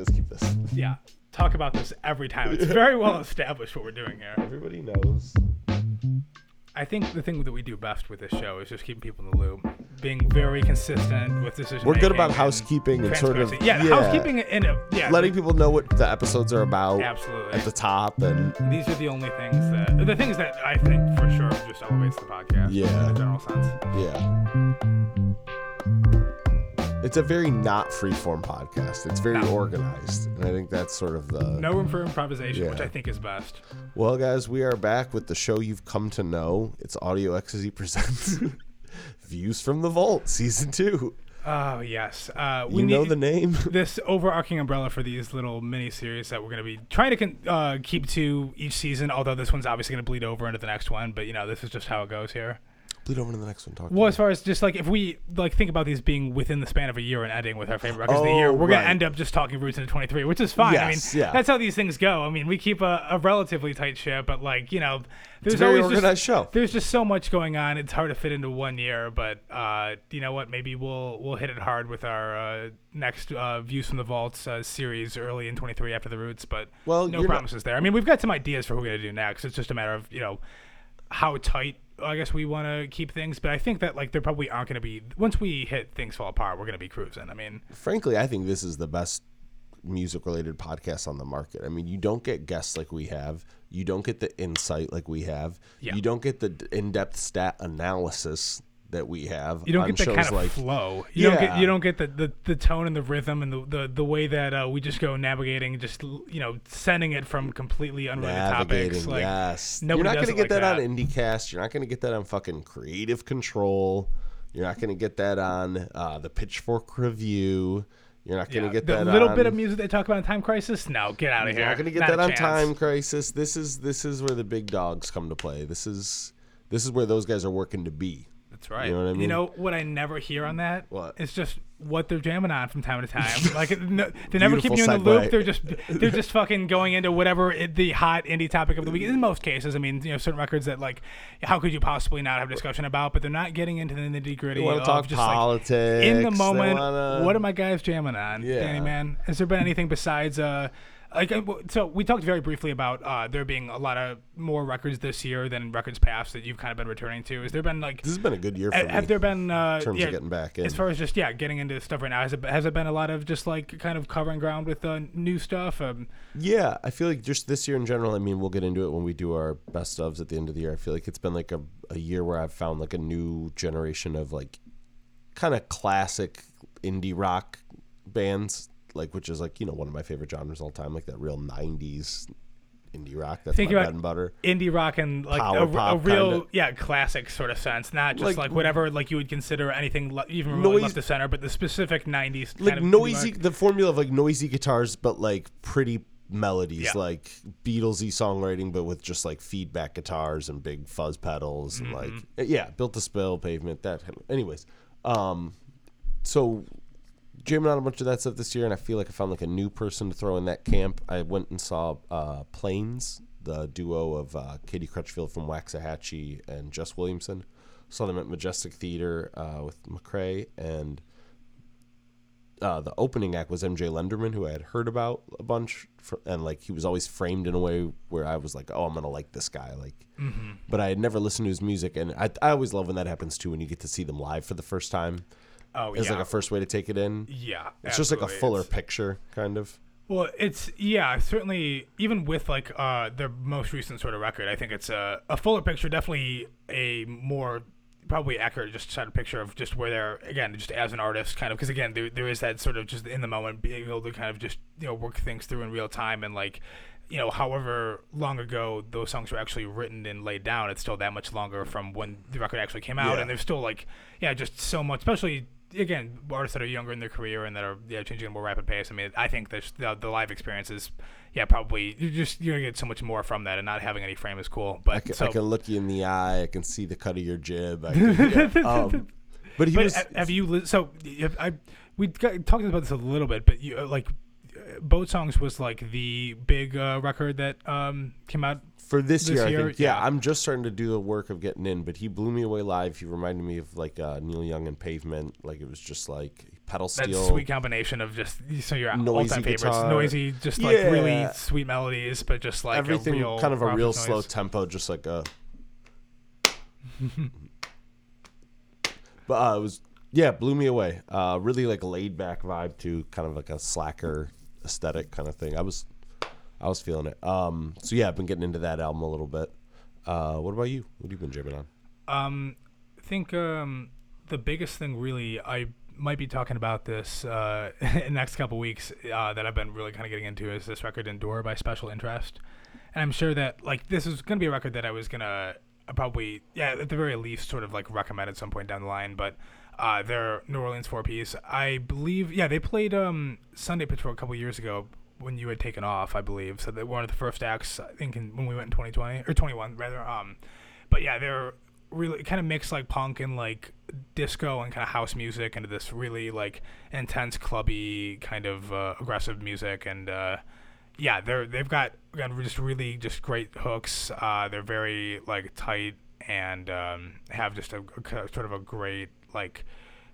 Actually, let's keep this. Yeah, talk about this every time. It's very well established what we're doing here. Everybody knows. I think the thing that we do best with this show is just keeping people in the loop, being very consistent with decision. We're good about housekeeping and sort of yeah, yeah, housekeeping in a, yeah, letting people know what the episodes are about absolutely. at the top and These are the only things that the things that I think for sure just elevates the podcast. Yeah. in a general sense. yeah. It's a very not freeform podcast. It's very No. organized, and I think that's sort of the. No room for improvisation, which I think is best. Well, guys, we are back with the show you've come to know. It's Audio Ecstasy presents Views from the Vault, season two. Oh yes, uh, we You know the name. this overarching umbrella for these little mini series that we're going to be trying to con- uh, keep to each season. Although this one's obviously going to bleed over into the next one, but you know this is just how it goes here. Bleed over to the next one. Talk. Well, as far as just like if we like think about these being within the span of a year and ending with our favorite records of the Oh, year, we're right. gonna end up just talking roots into 23, which is fine. Yes, I mean, yeah. that's how these things go. I mean, we keep a, a relatively tight ship, but like you know, there's it's a very always just show. there's just so much going on. It's hard to fit into one year, but uh, you know what? Maybe we'll we'll hit it hard with our uh, next uh, views from the vaults uh, series early in 23 after the roots. But Well, no you're not- promises there. I mean, we've got some ideas for who we're gonna do next. It's just a matter of you know how tight. I guess we want to keep things, but I think that like there probably aren't going to be once we hit things fall apart, we're going to be cruising. I mean, Frankly, I think this is the best music related podcast on the market. I mean, you don't get guests like we have. You don't get the insight like we have. Yeah. You don't get the in depth stat analysis that we have. you don't on get the kind of like flow. You don't get Yeah. you don't get the, the, the tone and the rhythm and the, the, the way that uh, we just go navigating, just you know, sending it from completely unrelated navigating. topics. Like, yes, you're not gonna get like that, that. on IndieCast. You're not gonna get that on fucking Creative Control. You're not gonna get that on uh, the Pitchfork Review. You're not gonna yeah, get the that little on, bit of music they talk about in Time Crisis. No, get out of here. You're not gonna get Not that on chance. Time Crisis. This is this is where the big dogs come to play. This is this is where those guys are working to be. That's right. know what I You know what I never hear on that? What? It's just what they're jamming on from time to time. like no, they never keep you in the segue. loop. They're just they're just fucking going into whatever it, the hot indie topic of the week. In most cases, I mean, you know, certain records that like, how could you possibly not have a discussion about? But they're not getting into the nitty gritty. They want to talk just politics Like, in the moment, wanna- what are my guys jamming on? Yeah. Danny man, has there been anything besides uh? Like uh, so, we talked very briefly about uh, there being a lot of more records this year than records past that you've kind of been returning to. Has there been like This has been a good year for Ha- me. Have there been uh, terms of getting back in. As far as just yeah, getting into stuff right now, has it has it been a lot of just like kind of covering ground with uh, new stuff? Um, Yeah, I feel like just this year in general. I mean, we'll get into it when we do our best ofs at the end of the year. I feel like it's been like a, a year where I've found like a new generation of like kind of classic indie rock bands, like which is like you know one of my favorite genres all time, like that real '90s indie rock. That's Think my about bread and butter. indie rock and like Power a, a real kinda. yeah classic sort of sense, not just Like- like, whatever like you would consider anything le- even Noise- left of center, but the specific '90s Like kind of noisy, the formula of like noisy guitars, but like pretty melodies, Yeah. like Beatlesy songwriting, but with just like feedback guitars and big fuzz pedals and Mm-hmm. like yeah, built to spill pavement. That anyways. Um, so jamming on a bunch of that stuff this year, and I feel like I found like a new person to throw in that camp. I went and saw uh, Plains, the duo of uh, Katie Crutchfield from Waxahatchee and Jess Williamson. Saw them at Majestic Theater uh, with McCrae, and uh, the opening act was MJ Lenderman, who I had heard about a bunch, fr and like he was always framed in a way where I was like, oh, I'm gonna like this guy, like. But I had never listened to his music, and I, I always love when that happens too, when you get to see them live for the first time. Oh It's yeah, like a first way to take it in. yeah. It's just like a fuller It's- picture, kind of. Well, it's yeah, certainly even with like uh their most recent sort of record, I think it's a a fuller picture, definitely a more probably accurate just sort of picture of just where they're again just as an artist kind of because again there, there is that sort of just in the moment being able to kind of just you know work things through in real time and like you know however long ago those songs were actually written and laid down it's still that much longer from when the record actually came out Yeah. and there's still like yeah just so much especially again artists that are younger in their career and that are yeah changing at a more rapid pace i mean i think there's the, the live experience is yeah probably you just you're gonna get so much more from that and not having any frame is cool but I can, so I can look you in the eye. I can see the cut of your jib. I can, yeah. um, but he but was. have you li- so I we got, talked about this a little bit but you like boat songs was like the big uh, record that um came out for this, this year, year, I think. Yeah, yeah. I'm just starting to do the work of getting in, but he blew me away live. He reminded me of like uh, Neil Young and Pavement. Like it was just like pedal that steel. sweet combination of just so your Noisy all-time favorites, noisy, just like really sweet melodies, but just like everything a real, kind of a real noise. slow tempo, just like a. but uh, it was yeah, blew me away. Uh, really like laid back vibe to kind of like a slacker aesthetic kind of thing. I was, I was feeling it. Um, so yeah, I've been getting into that album a little bit. Uh, what about you? What have you been jamming on? Um, I think um, the biggest thing really I might be talking about this uh, in next couple weeks uh, that I've been really kind of getting into is this record "Endure" by Special Interest, and I'm sure that like this is to be a record that I was gonna probably yeah at the very least sort of like recommend at some point down the line, but. Uh, their New Orleans four piece. I believe, yeah, they played um, Sunday Patrol a couple years ago when you had taken off, I believe. So they were one of the first acts, I think, in, when we went in 2020 or 21 rather. Um, but yeah, they're really kind of mix like punk and like disco and kind of house music into this really like intense clubby kind of uh, aggressive music and uh, yeah they're they've got, got just really just great hooks uh, they're very like tight and um, have just a, a sort of a great like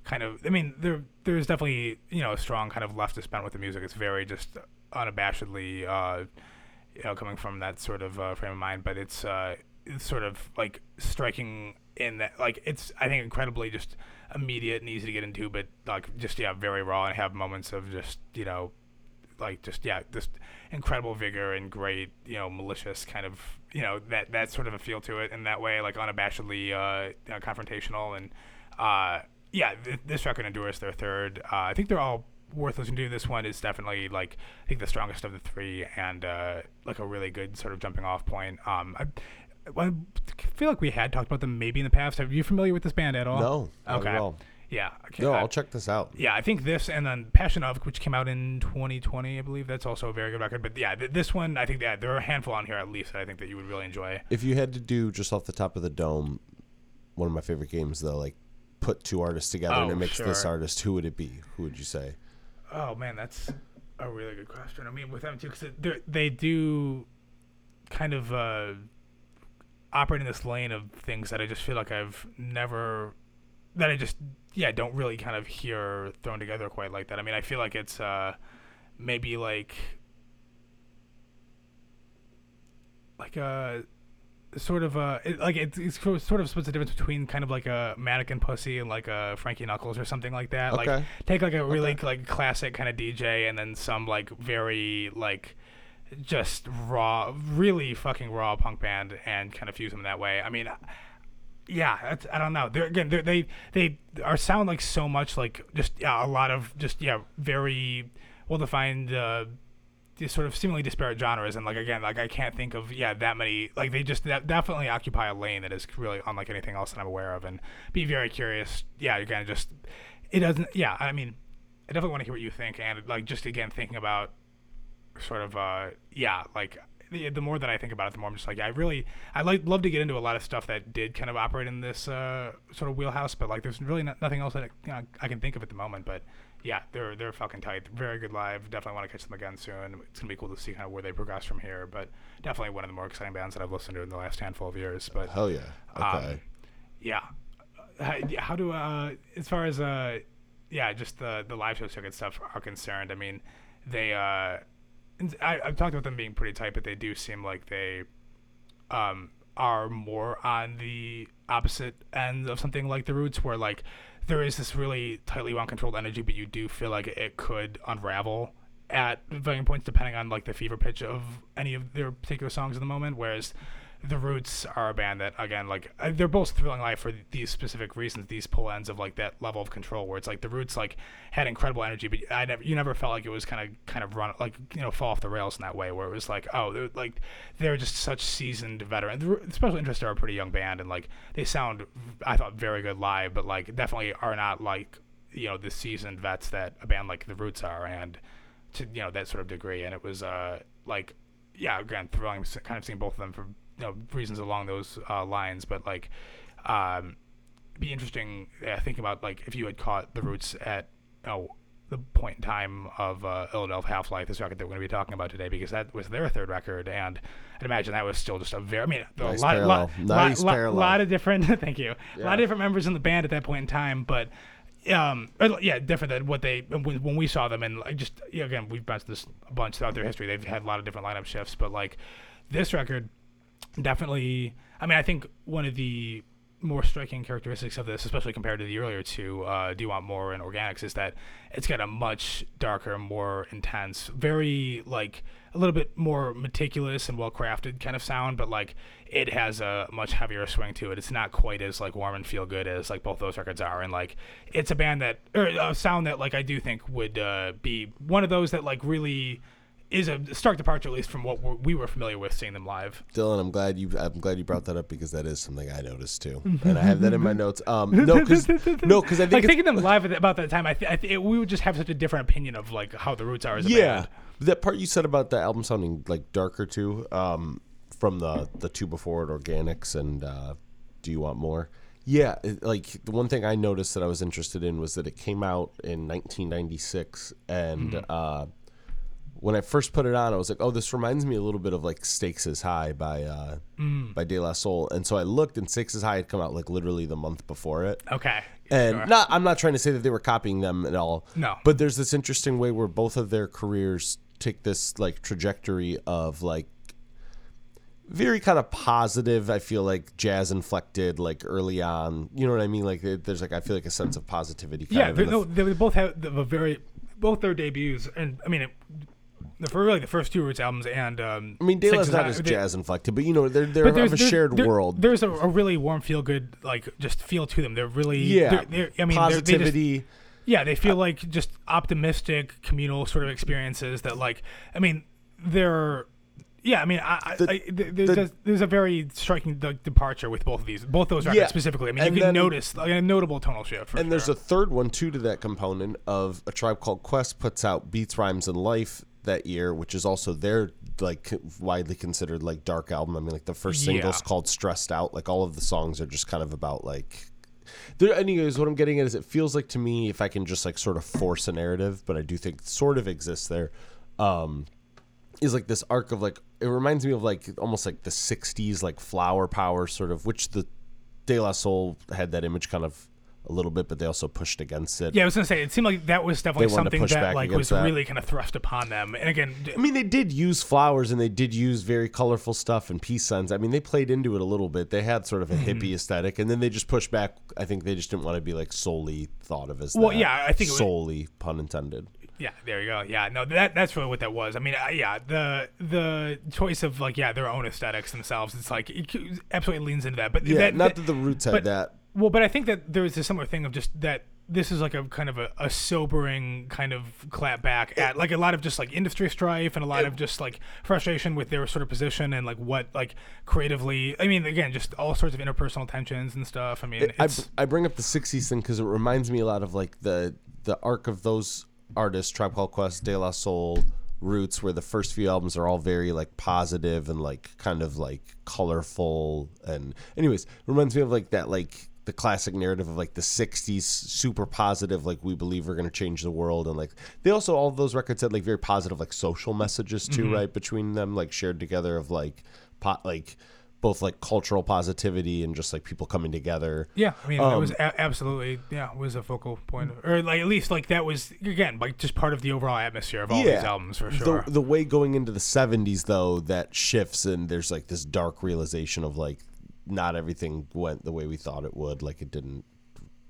kind of I mean there there's definitely you know a strong kind of leftist bent with the music it's very just unabashedly uh, you know coming from that sort of uh, frame of mind but it's uh, it's sort of like striking in that like it's I think incredibly just immediate and easy to get into but like just yeah very raw and have moments of just you know like just yeah just incredible vigor and great you know malicious kind of you know that that sort of a feel to it in that way like unabashedly uh, you know, confrontational and uh, yeah th- this record endures their third uh, I think they're all worth listening to this one is definitely like I think the strongest of the three and uh, like a really good sort of jumping off point um, I, I feel like we had talked about them maybe in the past. Are you familiar with this band at all? No, Okay. all. Yeah. okay, No, uh, I'll check this out. yeah, I think this and then Passion of, which came out in 2020, I believe. That's also a very good record. But yeah, th- this one, I think yeah, there are a handful on here at least that I think that you would really enjoy. If you had to do just off the top of the dome, one of my favorite games though, like put two artists together and Oh, it makes this artist, who would it be? Who would you say? Oh man, that's a really good question. I mean, with them too, because they do kind of uh, operate in this lane of things that I just feel like I've never, that I just yeah don't really kind of hear thrown together quite like that. I mean, I feel like it's uh, maybe like like a sort of a it, like it's, it's sort of- splits the difference between kind of like a mannequin pussy and like a Frankie Knuckles or something like that. Like Okay. take like a really like classic kind of DJ and then some like very like just raw, really fucking raw punk band and kind of fuse them that way. I mean, yeah, I don't know. They're again, they're, they they are sound like so much like just yeah, a lot of just yeah, very well defined. Uh, sort of seemingly disparate genres and like again like i can't think of yeah that many like they just definitely occupy a lane that is really unlike anything else that i'm aware of and be very curious yeah again just it doesn't yeah i mean i definitely want to hear what you think and like just again thinking about sort of uh yeah like the, the more that I think about it, the more I'm just like, yeah, I really, I like love to get into a lot of stuff that did kind of operate in this uh, sort of wheelhouse, but like, there's really not, nothing else that you know, I can think of at the moment. But yeah, they're they're fucking tight. Very good live. Definitely want to catch them again soon. It's gonna be cool to see kind of where they progress from here. But definitely one of the more exciting bands that I've listened to in the last handful of years. But Hell yeah. Um, Okay. yeah, Uh, how, how do uh, as far as uh, yeah, just the the live show circuit stuff are concerned. I mean, they uh, I, I've talked about them being pretty tight, but they do seem like they um are more on the opposite end of something like the Roots, where like there is this really tightly wound controlled energy, but you do feel like it could unravel at varying points depending on like the fever pitch of any of their particular songs in the moment. Whereas the Roots are a band that again like uh, they're both thrilling live for these specific reasons. These pull ends of like that level of control where it's like the Roots like had incredible energy, but I never you never felt like it was kind of kind of run like you know fall off the rails in that way where it was like oh like they're just such seasoned veterans. The Special Interest are a pretty young band and like they sound I thought very good live, but like definitely are not like you know the seasoned vets that a band like the Roots are and to you know that sort of degree and it was uh like yeah again thrilling kind of seeing both of them for you know reasons along those uh, lines but like um be interesting uh, thinking about like if you had caught the roots at know the point in time of uh, Illadelph Half Life, this record that we're going to be talking about today, because that was their third record, and I'd imagine that was still just a very, I mean, there Nice a lot, parallel. lot, Nice lot, parallel. lot of different, thank you, yeah. a lot of different members in the band at that point in time, but um, yeah, different than what they when, when we saw them, and like just again, we've mentioned this a bunch throughout their history. They've had a lot of different lineup shifts, but like this record, definitely. I mean, I think one of the more striking characteristics of this, especially compared to the earlier two, uh, "Do You Want More" and "Organics," is that it's got a much darker, more intense, very like a little bit more meticulous and well crafted kind of sound, but like it has a much heavier swing to it. It's not quite as like warm and feel good as like both those records are, and like it's a band that or a sound that like I do think would uh, be one of those that like really is a stark departure at least from what we're, we were familiar with seeing them live. Dylan, I'm glad you I'm glad you brought that up because that is something I noticed too, and I have that in my notes. Um, no, because no, because I think like taking them live at, about that time, I, th- I th- we would just have such a different opinion of like how the roots are as a yeah, band. that part you said about the album sounding like darker too, um, from the the two before it, Organics and uh, Do You Want More? Yeah, it, like the one thing I noticed that I was interested in was that it came out in 1996, and Mm-hmm. uh, when I first put it on, I was like, "Oh, this reminds me a little bit of like Stakes is High by uh, Mm. by De La Soul." And so I looked, and Stakes is High had come out like literally the month before it. Okay. And Sure. not, I'm not trying to say that they were copying them at all. No. But there's this interesting way where both of their careers take this like trajectory of like very kind of positive. I feel like jazz inflected, like early on. You know what I mean? Like there's like I feel like a sense of positivity. Yeah, of they, the no, they both have the- a very both their debuts, and I mean, it, the for really the first two Roots albums, and um, I mean, De is not as jazz inflected, but you know they're they're of a shared there- world. There's a, a really warm, feel good, like just feel to them. They're really Yeah, They're, they're, I mean, they're- they just- positivity. yeah, they feel like just optimistic, communal sort of experiences that, like, I mean, they're. Yeah, I mean, I, The- I, there's, the- a, there's a very striking like, departure with both of these, both those records Yeah, specifically. I mean, and you can then- notice like, a notable tonal shift. And there's a third one too to that component of a tribe called Quest puts out Beats, Rhymes, and Life that year, which is also their like widely considered like dark album. I mean, like the first single's Yeah. called Stressed Out. Like all of the songs are just kind of about like. There, anyways, what I'm getting at is it feels like to me if I can just like sort of force a narrative, but I do think sort of exists there. Um, is like this arc of like it reminds me of like almost like the 60s like flower power sort of which the De La Soul had that image kind of a little bit but they also pushed against it. Yeah, I was gonna say it seemed like that was definitely something that like was that. really kind of thrust upon them. And again, I mean they did use flowers and they did use very colorful stuff and peace signs. I mean they played into it a little bit. They had sort of a Mm-hmm. hippie aesthetic and then they just pushed back. I think they just didn't want to be like solely thought of as Well, that. yeah, I think it was- solely pun intended. yeah, there you go. Yeah, no, that that's really what that was. I mean, uh, yeah, the the choice of like yeah their own aesthetics themselves. It's like it absolutely leans into that. But Yeah, that, not that the roots had that. Well, but I think that there is a similar thing of just that this is like a kind of a, a sobering kind of clap back at like a lot of just like industry strife and a lot of just like frustration with their sort of position and like what like creatively. I mean, again, just all sorts of interpersonal tensions and stuff. I mean, I, it's I bring up the 60s thing because it reminds me a lot of like the the arc of those artists tribe called quest de la soul roots where the first few albums are all very like positive and like kind of like colorful and anyways reminds me of like that like the classic narrative of like the 60s super positive like we believe we're going to change the world and like they also all of those records had like very positive like social messages too right between them like shared together of like pot like both like cultural positivity and just like people coming together. Yeah, I mean, it was Um, a- absolutely yeah was a focal point, or like at least like that was again like just part of the overall atmosphere of all these albums for sure. The, the way going into the 70s, though, that shifts and there's like this dark realization of like not everything went the way we thought it would. Like it didn't.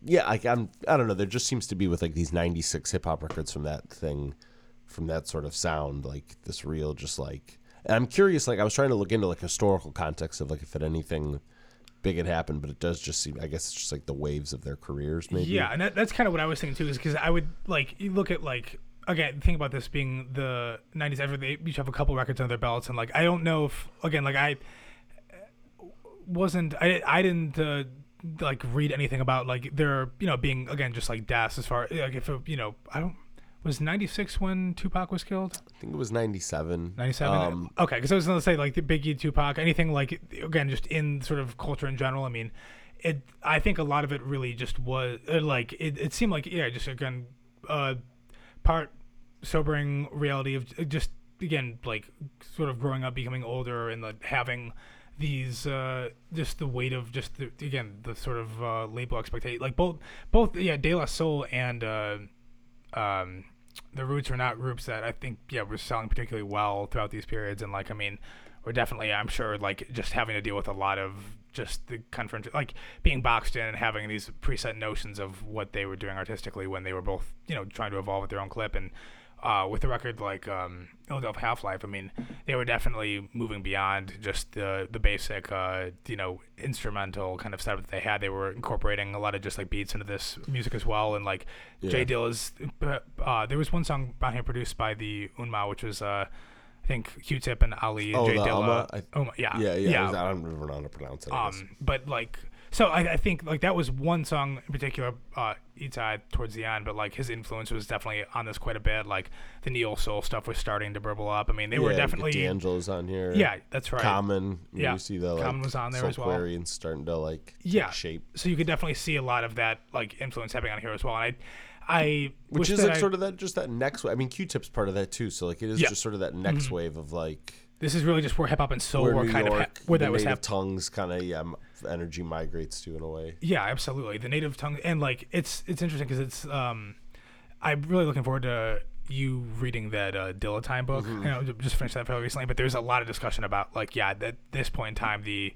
Yeah, like I'm. I don't know. There just seems to be with like these '96 hip hop records from that thing, from that sort of sound, like this real, just like. And I'm curious. Like I was trying to look into like historical context of like if it anything big had happened, but it does just seem. I guess it's just like the waves of their careers, maybe. Yeah, and that, that's kind of what I was thinking too, is because I would like you look at like again think about this being the '90s. Ever they each have a couple records under their belts, and like I don't know if again like I wasn't I I didn't. Uh, like read anything about like their you know being again just like deaths as far like if it, you know I don't was 96 when Tupac was killed I think it was '97. 97 Um, okay because i was going to say like the biggie tupac anything like again just in sort of culture in general i mean it i think a lot of it really just was uh, like it, it seemed like yeah just again uh part sobering reality of uh, just again like sort of growing up becoming older and like having these uh, just the weight of just the, again the sort of uh, label expectation. Like both both yeah, De La Soul and uh, um, the Roots are not groups that I think yeah were selling particularly well throughout these periods. And like I mean, we're definitely I'm sure like just having to deal with a lot of just the confront like being boxed in and having these preset notions of what they were doing artistically when they were both you know trying to evolve at their own clip and uh, with a record like um, Illadelph Half Life, I mean, they were definitely moving beyond just the the basic, uh, you know, instrumental kind of setup that they had. They were incorporating a lot of just like beats into this music as well. And like Yeah. Jay Dilla's, uh, there was one song on here produced by the Ummah, which was uh, I think Q-Tip and Ali and Oh, Jay Dilla. Umma? I- Uma, yeah, Yeah, yeah. yeah. I don't know how to pronounce it. Um, but like, so I, I think like that was one song in particular, uh, Ital towards the end, but like his influence was definitely on this quite a bit. Like the neo soul stuff was starting to burble up. I mean, they were Yeah, get definitely, D'Angelo's on here. yeah, that's right. Common. Yeah, You see the like, Common was on there as well. Soulquarians starting to like Yeah. shape. So you could definitely see a lot of that like influence happening on here as well. And I, I Which is like I- sort of that just that next wave. I mean, Q-Tip's part of that too. So like it is Yeah. Mm-hmm. just sort of that next wave of like this is really just where hip hop and soul where were New kind York, of ha- where the that was happening. tongues kind of yeah m- energy migrates to in a way. Yeah, absolutely. The native tongue and like it's it's interesting because it's um, I'm really looking forward to you reading that uh, Dilla Time book. Mm-hmm. You know, just finished that fairly recently, but there's a lot of discussion about like yeah, at this point in time the.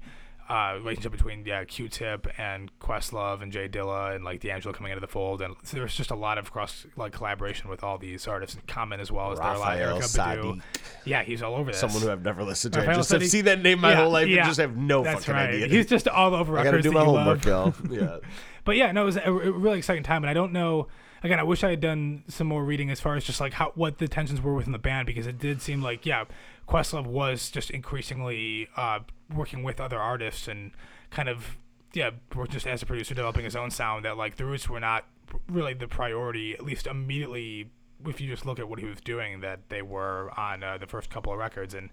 Uh, relationship between yeah Q-Tip and Questlove and Jay Dilla and like D'Angelo coming into the fold and so there's just a lot of cross like collaboration with all these artists and Common as well as there are a lot of Raphael Erykah Badu. Yeah, he's all over this. someone who I've never listened to. I Raphael just have seen that name my Yeah, whole life yeah. and just have no fucking right. idea. He's just all over I gotta do my homework, y'all. Yeah. But yeah, no, it was a, a really exciting time, and I don't know. Again, I wish I had done some more reading as far as just like how what the tensions were within the band because it did seem like yeah, Questlove was just increasingly uh, working with other artists and kind of yeah, just as a producer developing his own sound. That like the Roots were not really the priority, at least immediately. If you just look at what he was doing, that they were on uh, the first couple of records, and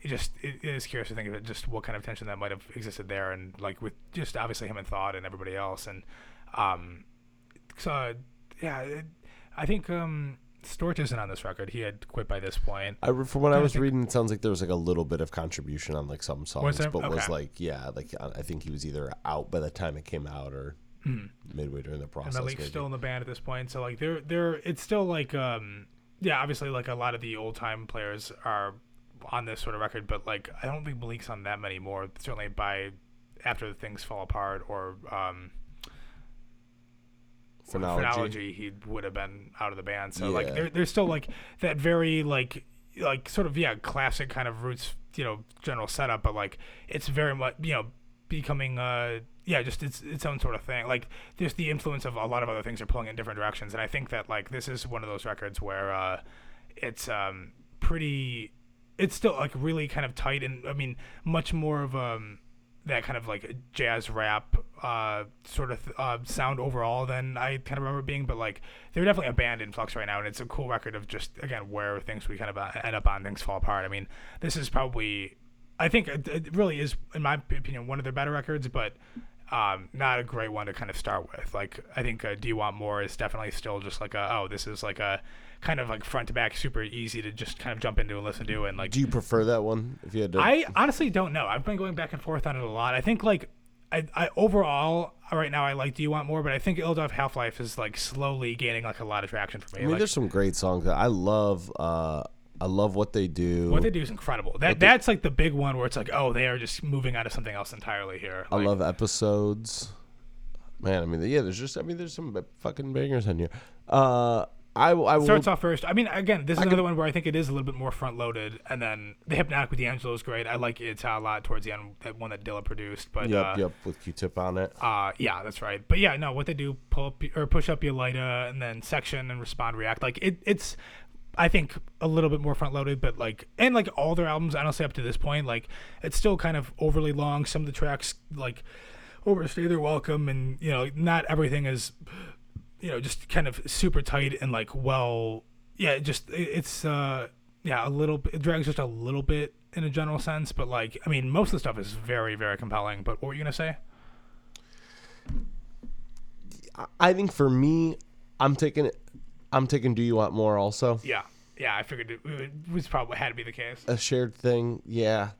it just it, it is curious to think of it, just what kind of tension that might have existed there, and like with just obviously him and Thought and everybody else, and um, so yeah, it, I think um, Storch isn't on this record. He had quit by this point. I, re- from what I to was think. reading, it sounds like there was like a little bit of contribution on like some songs, there? but was like yeah, like I I think he was either out by the time it came out or midway during the and process. Malik's still in the band at this point. So like they're they're it's still like um yeah obviously like a lot of the old time players are on this sort of record, but like I don't think Malik's on that many more. Certainly by after things fall apart or um Phrenology. phrenology, he would have been out of the band. So like there, there's still like that very like like sort of yeah classic kind of roots you know general setup, but like it's very much you know becoming uh yeah just its its own sort of thing. Like there's the influence of a lot of other things are pulling in different directions, and I think that like this is one of those records where uh it's um pretty it's still like really kind of tight and I mean much more of um that kind of like jazz rap uh, sort of uh, sound overall than I kind of remember being. But like they're definitely a band in flux right now, and it's a cool record of just again where things we kind of uh, end up on things fall apart. I mean, this is probably I think it, it really is in my opinion one of their better records, but. Um, not a great one to kind of start with. Like, I think uh, "Do You Want More" is definitely still just like a oh, this is like a kind of like front to back, super easy to just kind of jump into and listen to, and like Do you prefer that one? If you had to, I honestly don't know. I've been going back and forth on it a lot. I think like I, I overall right now I like Do You Want More, but I think Illadelph Half Life is like slowly gaining like a lot of traction for me. I mean, like, there's some great songs. that I love. Uh, I love what they do. what they do is incredible. That that's like the big one where it's like, oh, they are just moving on to something else entirely here. I love episodes. Man, I mean, yeah, there's just, I mean, there's some fucking bangers in here. Uh, I, I will. Starts off first. I mean, again, this is another one where I think it is a little bit more front loaded, and then the Hypnotic with D'Angelo is great. I like it a lot towards the end, that one that Dilla produced. But Yep, uh, yep, with Q-Tip on it. Uh, yeah, that's right. But yeah, no, what they do, pull up or push up your Lighter and then section and respond, react. Like it, it's, I think a little bit more front loaded, but like, and like all their albums, honestly, up to this point, like it's still kind of overly long. Some of the tracks like overstay their welcome, and you know, not everything is, you know, just kind of super tight and like well, yeah, just it's uh, yeah, a little bit, it drags just a little bit in a general sense, but like, I mean, most of the stuff is very, very compelling. But what were you gonna say? I- think for me, I'm taking it. I'm taking. Do you want more? Also, Yeah, yeah, I figured it, it was probably had to be the case. a shared thing. Yeah,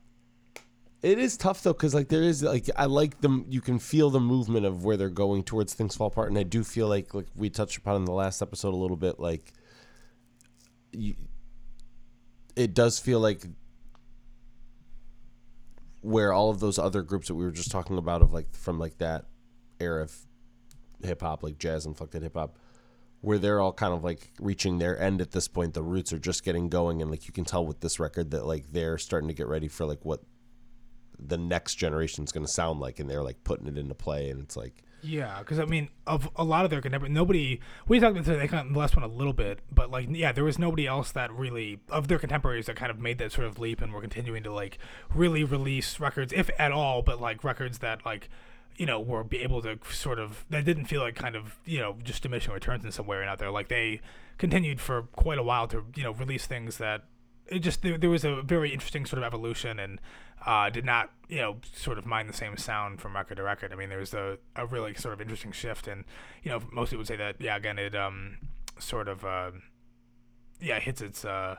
It is tough though, because like there is like I like them. You can feel the movement of where they're going towards things fall apart, and I do feel like like we touched upon in the last episode a little bit. Like, you, it does feel like where all of those other groups that we were just talking about of like from like that era of hip hop, like jazz inflected hip hop, where they're all kind of like reaching their end at this point. The roots are just getting going, and like you can tell with this record that like they're starting to get ready for like what the next generation is going to sound like, and they're like putting it into play, and it's like Yeah, because I mean, of a lot of their contemporary, nobody. We talked about they kind the last one a little bit, but like, yeah, there was nobody else that really of their contemporaries that kind of made that sort of leap and were continuing to like really release records, if at all, but like records that like you know were be able to sort of that didn't feel like kind of you know just diminishing returns in some way or another. Like they continued for quite a while to you know release things that it just there, there was a very interesting sort of evolution and uh, did not you know sort of mind the same sound from record to record. I mean, there was a, a really sort of interesting shift, and you know most people would say that yeah again it um sort of uh, yeah hits its uh,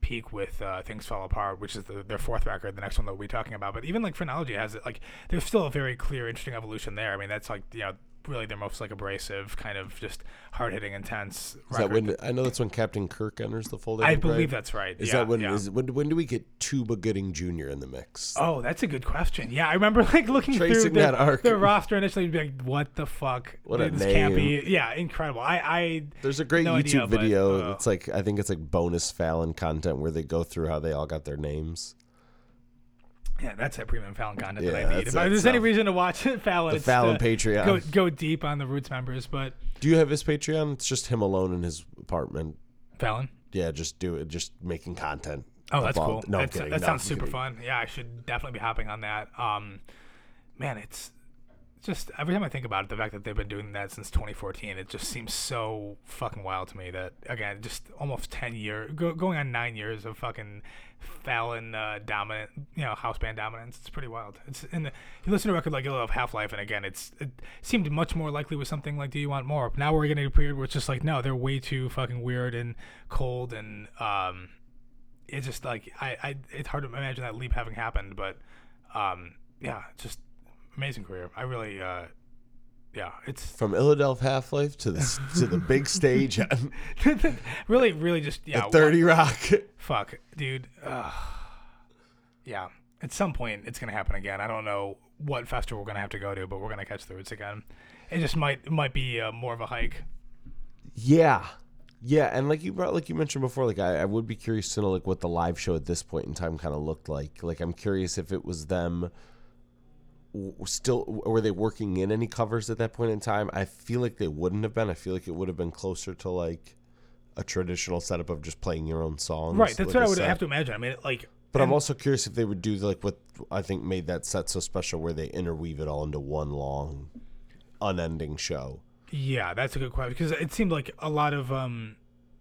peak with uh, things fall apart, which is the, their fourth record, the next one that we'll be talking about. But even like phrenology has it like there's still a very clear interesting evolution there. I mean that's like you know really their most like abrasive kind of just hard hitting intense. is that when I know that's when Captain Kirk enters the fold. I believe right? that's right. Is yeah, that when yeah. is when when do we get Tuba Gooding Jr. in the mix? Oh, that's a good question. Yeah, I remember like looking through Tracing that arc. their roster initially, and be like, "What the fuck? What this can't name. be." Yeah, incredible. I, I There's a great No YouTube idea, but, video. uh, it's like I think it's like bonus Fallon content where they go through how they all got their names. Yeah, that's that premium Fallon content that Yeah, I need. that's- If there's any reason to watch Fallon, The it's Fallon Patreon. Go go deep on the Roots members, but Do you have his Patreon? It's just him alone in his apartment. Fallon. Yeah, just do it. Just making content. Oh, that's about- cool. No, I'm That's- kidding. that No, sounds I'm super kidding. fun. Yeah, I should definitely be hopping on that. Um, man, it's just every time I think about it, the fact that they've been doing that since 2014, it just seems so fucking wild to me. That again, just almost 10 years, go, going on nine years of fucking Fallon uh, dominant, you know, house band dominance. It's pretty wild. It's and you listen to a record like Illadelph Half Life, and again, it's it seemed much more likely with something like Do You Want More. Now we're getting a period where it's just like, no, they're way too fucking weird and cold and um it's just like I, I it's hard to imagine that leap having happened, but um, yeah, just amazing career. I really, uh, yeah, it's From Illadelph Half Life to the to the big stage really, really just yeah. at Thirty Rock. fuck, dude. Yeah, at some point it's gonna happen again. I don't know what festival we're gonna have to go to, but we're gonna catch the roots again. It just might it might be uh, more of a hike. Yeah. Yeah, and like you brought, like you mentioned before, like I, I would be curious to know like what the live show at this point in time kind of looked like. Like I'm curious if it was them still were they working in any covers at that point in time? I feel like they wouldn't have been. I feel like it would have been closer to like a traditional setup of just playing your own songs. Right, that's like what I would set. have to imagine. I mean, like, But I'm also curious if they would do like what I think made that set so special, where they interweave it all into one long, unending show. Yeah, that's a good question because it seemed like a lot of um,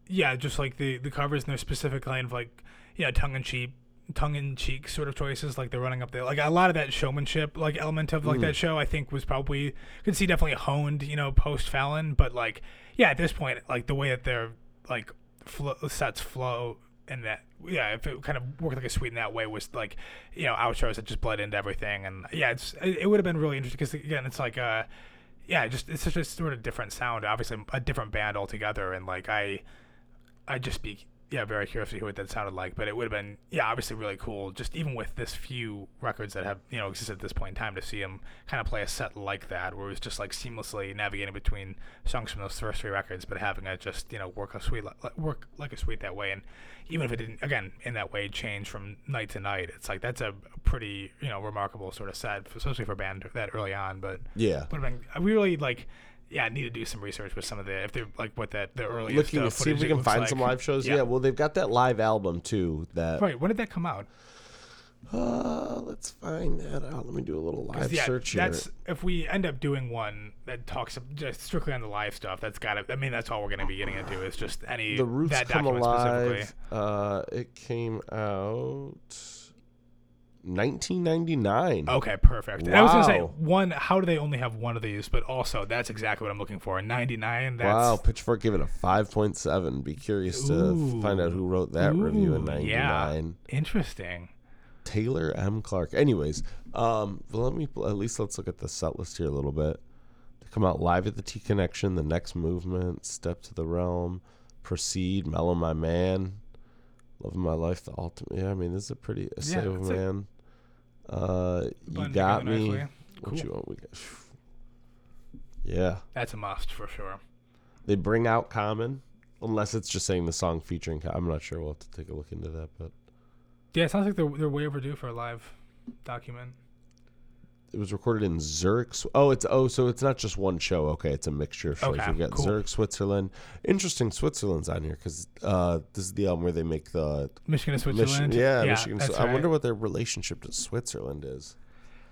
yeah, just like the the covers and their specific kind of like yeah, tongue in cheek, tongue in cheek sort of choices. Like they're running up there, like a lot of that showmanship like element of like that show. I think was probably could see definitely honed, you know, post Fallon. But like yeah, at this point, like the way that their like flow, sets flow and that yeah, if it kind of worked like a sweet in that way was like you know outros that just bled into everything and yeah, it's it, it would have been really interesting because again, it's like uh yeah, just it's such a sort of different sound. Obviously, a different band altogether, and like I, I just be yeah very curious to hear what that sounded like. But it would have been yeah obviously really cool. Just even with this few records that have you know existed at this point in time to see him kind of play a set like that, where it was just like seamlessly navigating between songs from those first three records, but having it just you know work a sweet li- work like a sweet that way. And even if it didn't again in that way change from night to night, it's like that's a pretty you know remarkable sort of set, especially for a band that early on. But Yeah. would have been. I really like. Yeah, I need to do some research with some of the if they're like what that the earliest. Looking uh, to see if we can find like. some live shows. Yeah. well, they've got that live album too. That Right. When did that come out? uh, let's find that out. Let me do a little live yeah, search here. that's if we end up doing one that talks just strictly on the live stuff. That's got to. I mean, that's all we're going to be getting into is just any the Roots that come alive. Uh, it came out 1999. Okay, perfect. And I was gonna say one. How do they only have one of these? But also, that's exactly what I'm looking for. 99. That's, wow, Pitchfork gave it a 5.7. Be curious to Ooh. find out who wrote that review in 99. yeah. Interesting. Taylor M. Clark. Anyways, um, well, let me at least let's look at the set list here a little bit. They come out live at the T Connection, the next movement, Step to the Realm, Proceed, Mellow My Man, Loving My Life, the ultimate. Yeah, I mean this is a pretty a Yeah, Save Man. Uh, you got me. nicely. What Cool. you want? We got. Yeah, That's a must for sure. they bring out Common, unless it's just saying the song featuring. Com- I'm not sure. We'll have to take a look into that, but. Yeah, it sounds like they're they're way overdue for a live document. It was recorded in Zurich. Oh, it's oh, so it's not just one show. Okay, it's a mixture of shows. Okay, We've got cool. Zurich, Switzerland. Interesting, Switzerland's on here because uh, this is the album where they make the Michigan and Mich- Switzerland. yeah, Michigan. That's I wonder what their relationship to Switzerland is.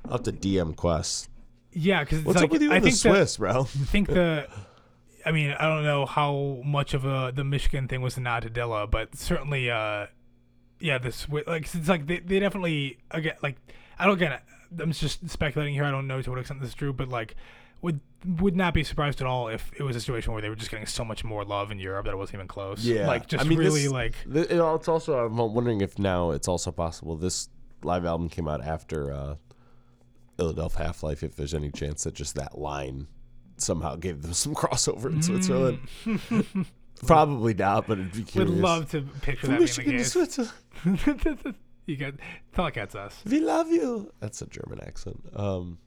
I'll have to DM Quest. Yeah, because What's like, up with you I and the think the, Swiss, bro? I think the. I mean, I don't know how much of a the Michigan thing was a nod to Dilla, but certainly, uh, yeah, this like it's like they, they definitely again like I don't get it. I'm just speculating here. I don't know to what extent this is true, but like would would not be surprised at all if it was a situation where they were just getting so much more love in Europe that it wasn't even close. Yeah, like just I mean, really this- like Th- It's also I'm wondering if now it's also possible this live album came out after uh, Illadelph Half Life. If there's any chance that just that line somehow gave them some crossover in Switzerland. Probably not, but it'd be would love to picture From that Michigan being to the case. Switzerland. you got thought that's us We love you. That's a German accent. Um,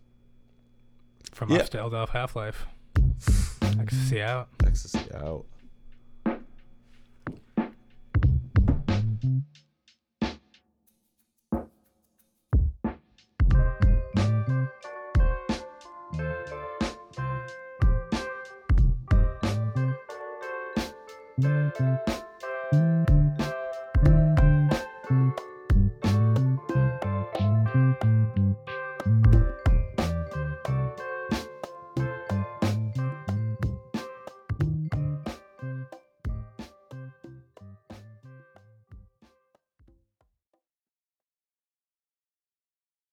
from Yeah. us to Elf Half Life. Ecstasy out. ecstasy out.